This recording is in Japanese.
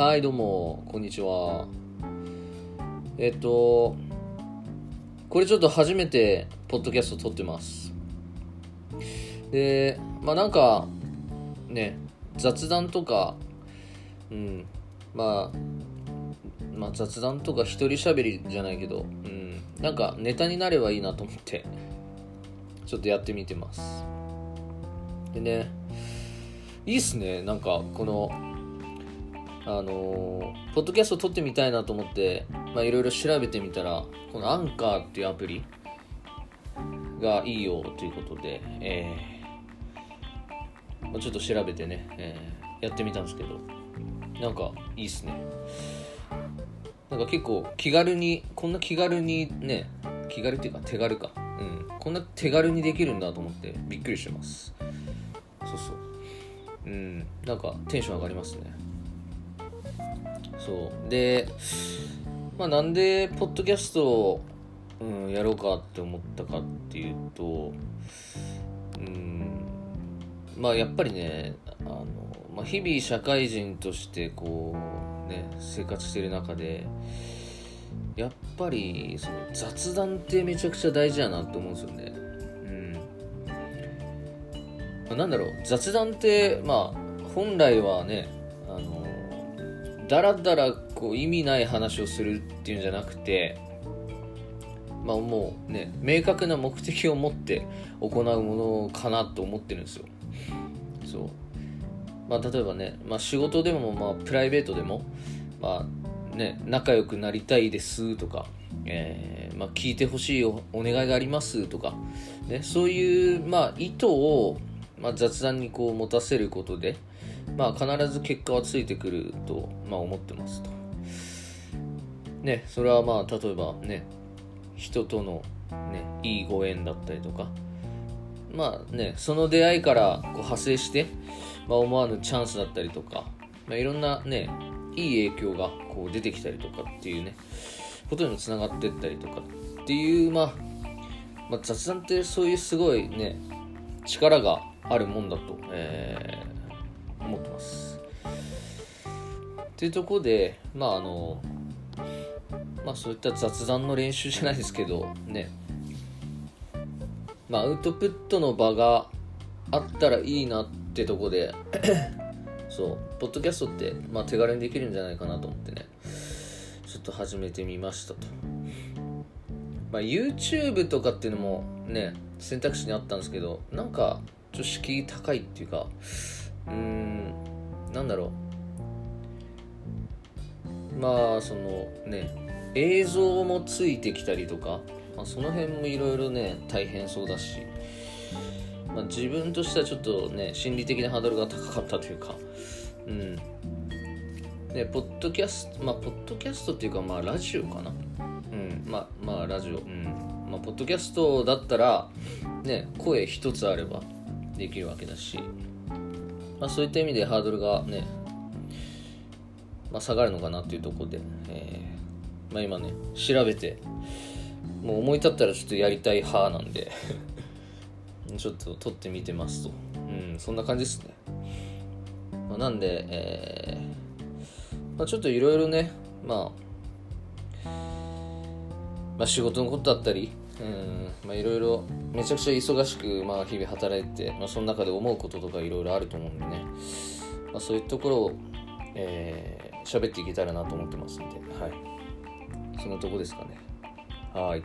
はい、どうも、こんにちは。えっと、これちょっと初めて、ポッドキャスト撮ってます。で、まあなんか、ね、雑談とか、うん、まあ、まあ雑談とか一人喋りじゃないけど、うん、なんかネタになればいいなと思って、ちょっとやってみてます。でね、いいっすね、なんかこの、あのーポッドキャスト撮ってみたいなと思って、まあ、いろいろ調べてみたら、このアンカーっていうアプリがいいよということで、えーまあ、ちょっと調べてね、えーやってみたんですけど、なんかいいっすね。なんか結構気軽に、こんな気軽にね、気軽っていうか手軽か。うん。こんな手軽にできるんだと思ってびっくりしてます。そうそう。うん。なんかテンション上がりますね。そう。で、まあ、なんでポッドキャストを、うん、やろうかって思ったかっていうとうんまあやっぱりねあの、まあ、日々社会人としてこうね生活してる中でやっぱりその雑談ってめちゃくちゃ大事やなって思うんですよね。うん、まあ、なんだろう雑談ってまあ本来はねだらだらこう意味ない話をするっていうんじゃなくてまあもうね明確な目的を持って行うものかなと思ってるんですよ。そう。まあ例えばね、まあ、仕事でもまあプライベートでもまあね仲良くなりたいですとかえーまあ、聞いてほしいお願いがありますとか、ね、そういう、まあ、意図を、まあ、雑談にこう持たせることで、まあ、必ず結果はついてくると、まあ、思ってますと。ね、それはまあ例えばね人との、ね、いいご縁だったりとかまあねその出会いからこう派生して、まあ、思わぬチャンスだったりとか、まあ、いろんなねいい影響がこう出てきたりとかっていうねことにもつながってったりとかっていう、まあ、まあ雑談ってそういうすごいね力があるもんだと、えー思ってます。っていうところでまああのまあそういった雑談の練習じゃないですけどね。まあアウトプットの場があったらいいなってとこで そうポッドキャストって、まあ、手軽にできるんじゃないかなと思ってね。ちょっと始めてみましたと。まあ YouTube とかっていうのもね選択肢にあったんですけどなんかちょっと敷居高いっていうかうん。なんだろう。まあそのね映像もついてきたりとか、まあ、その辺もいろいろね大変そうだし、まあ、自分としてはちょっとね心理的なハードルが高かったというかうん。ねポッドキャストまあポッドキャストっていうかまあラジオかな。うん。まあまあラジオ。うん。まあポッドキャストだったらね声一つあればできるわけだし。まあ、そういった意味でハードルがね、まあ、下がるのかなっていうところで、えーまあ、今ね調べてもう思い立ったらちょっとやりたい派なんで ちょっと撮ってみてますと、うん、そんな感じですね、まあ、なんで、えーまあ、ちょっといろいろねまあまあ、仕事のことだったり、うんまあ、いろいろめちゃくちゃ忙しく、まあ、日々働いて、まあ、その中で思うこととかいろいろあると思うんでね、まあ、そういうところをえー喋っていけたらなと思ってますんで、はい。そんなとこですかね。はい。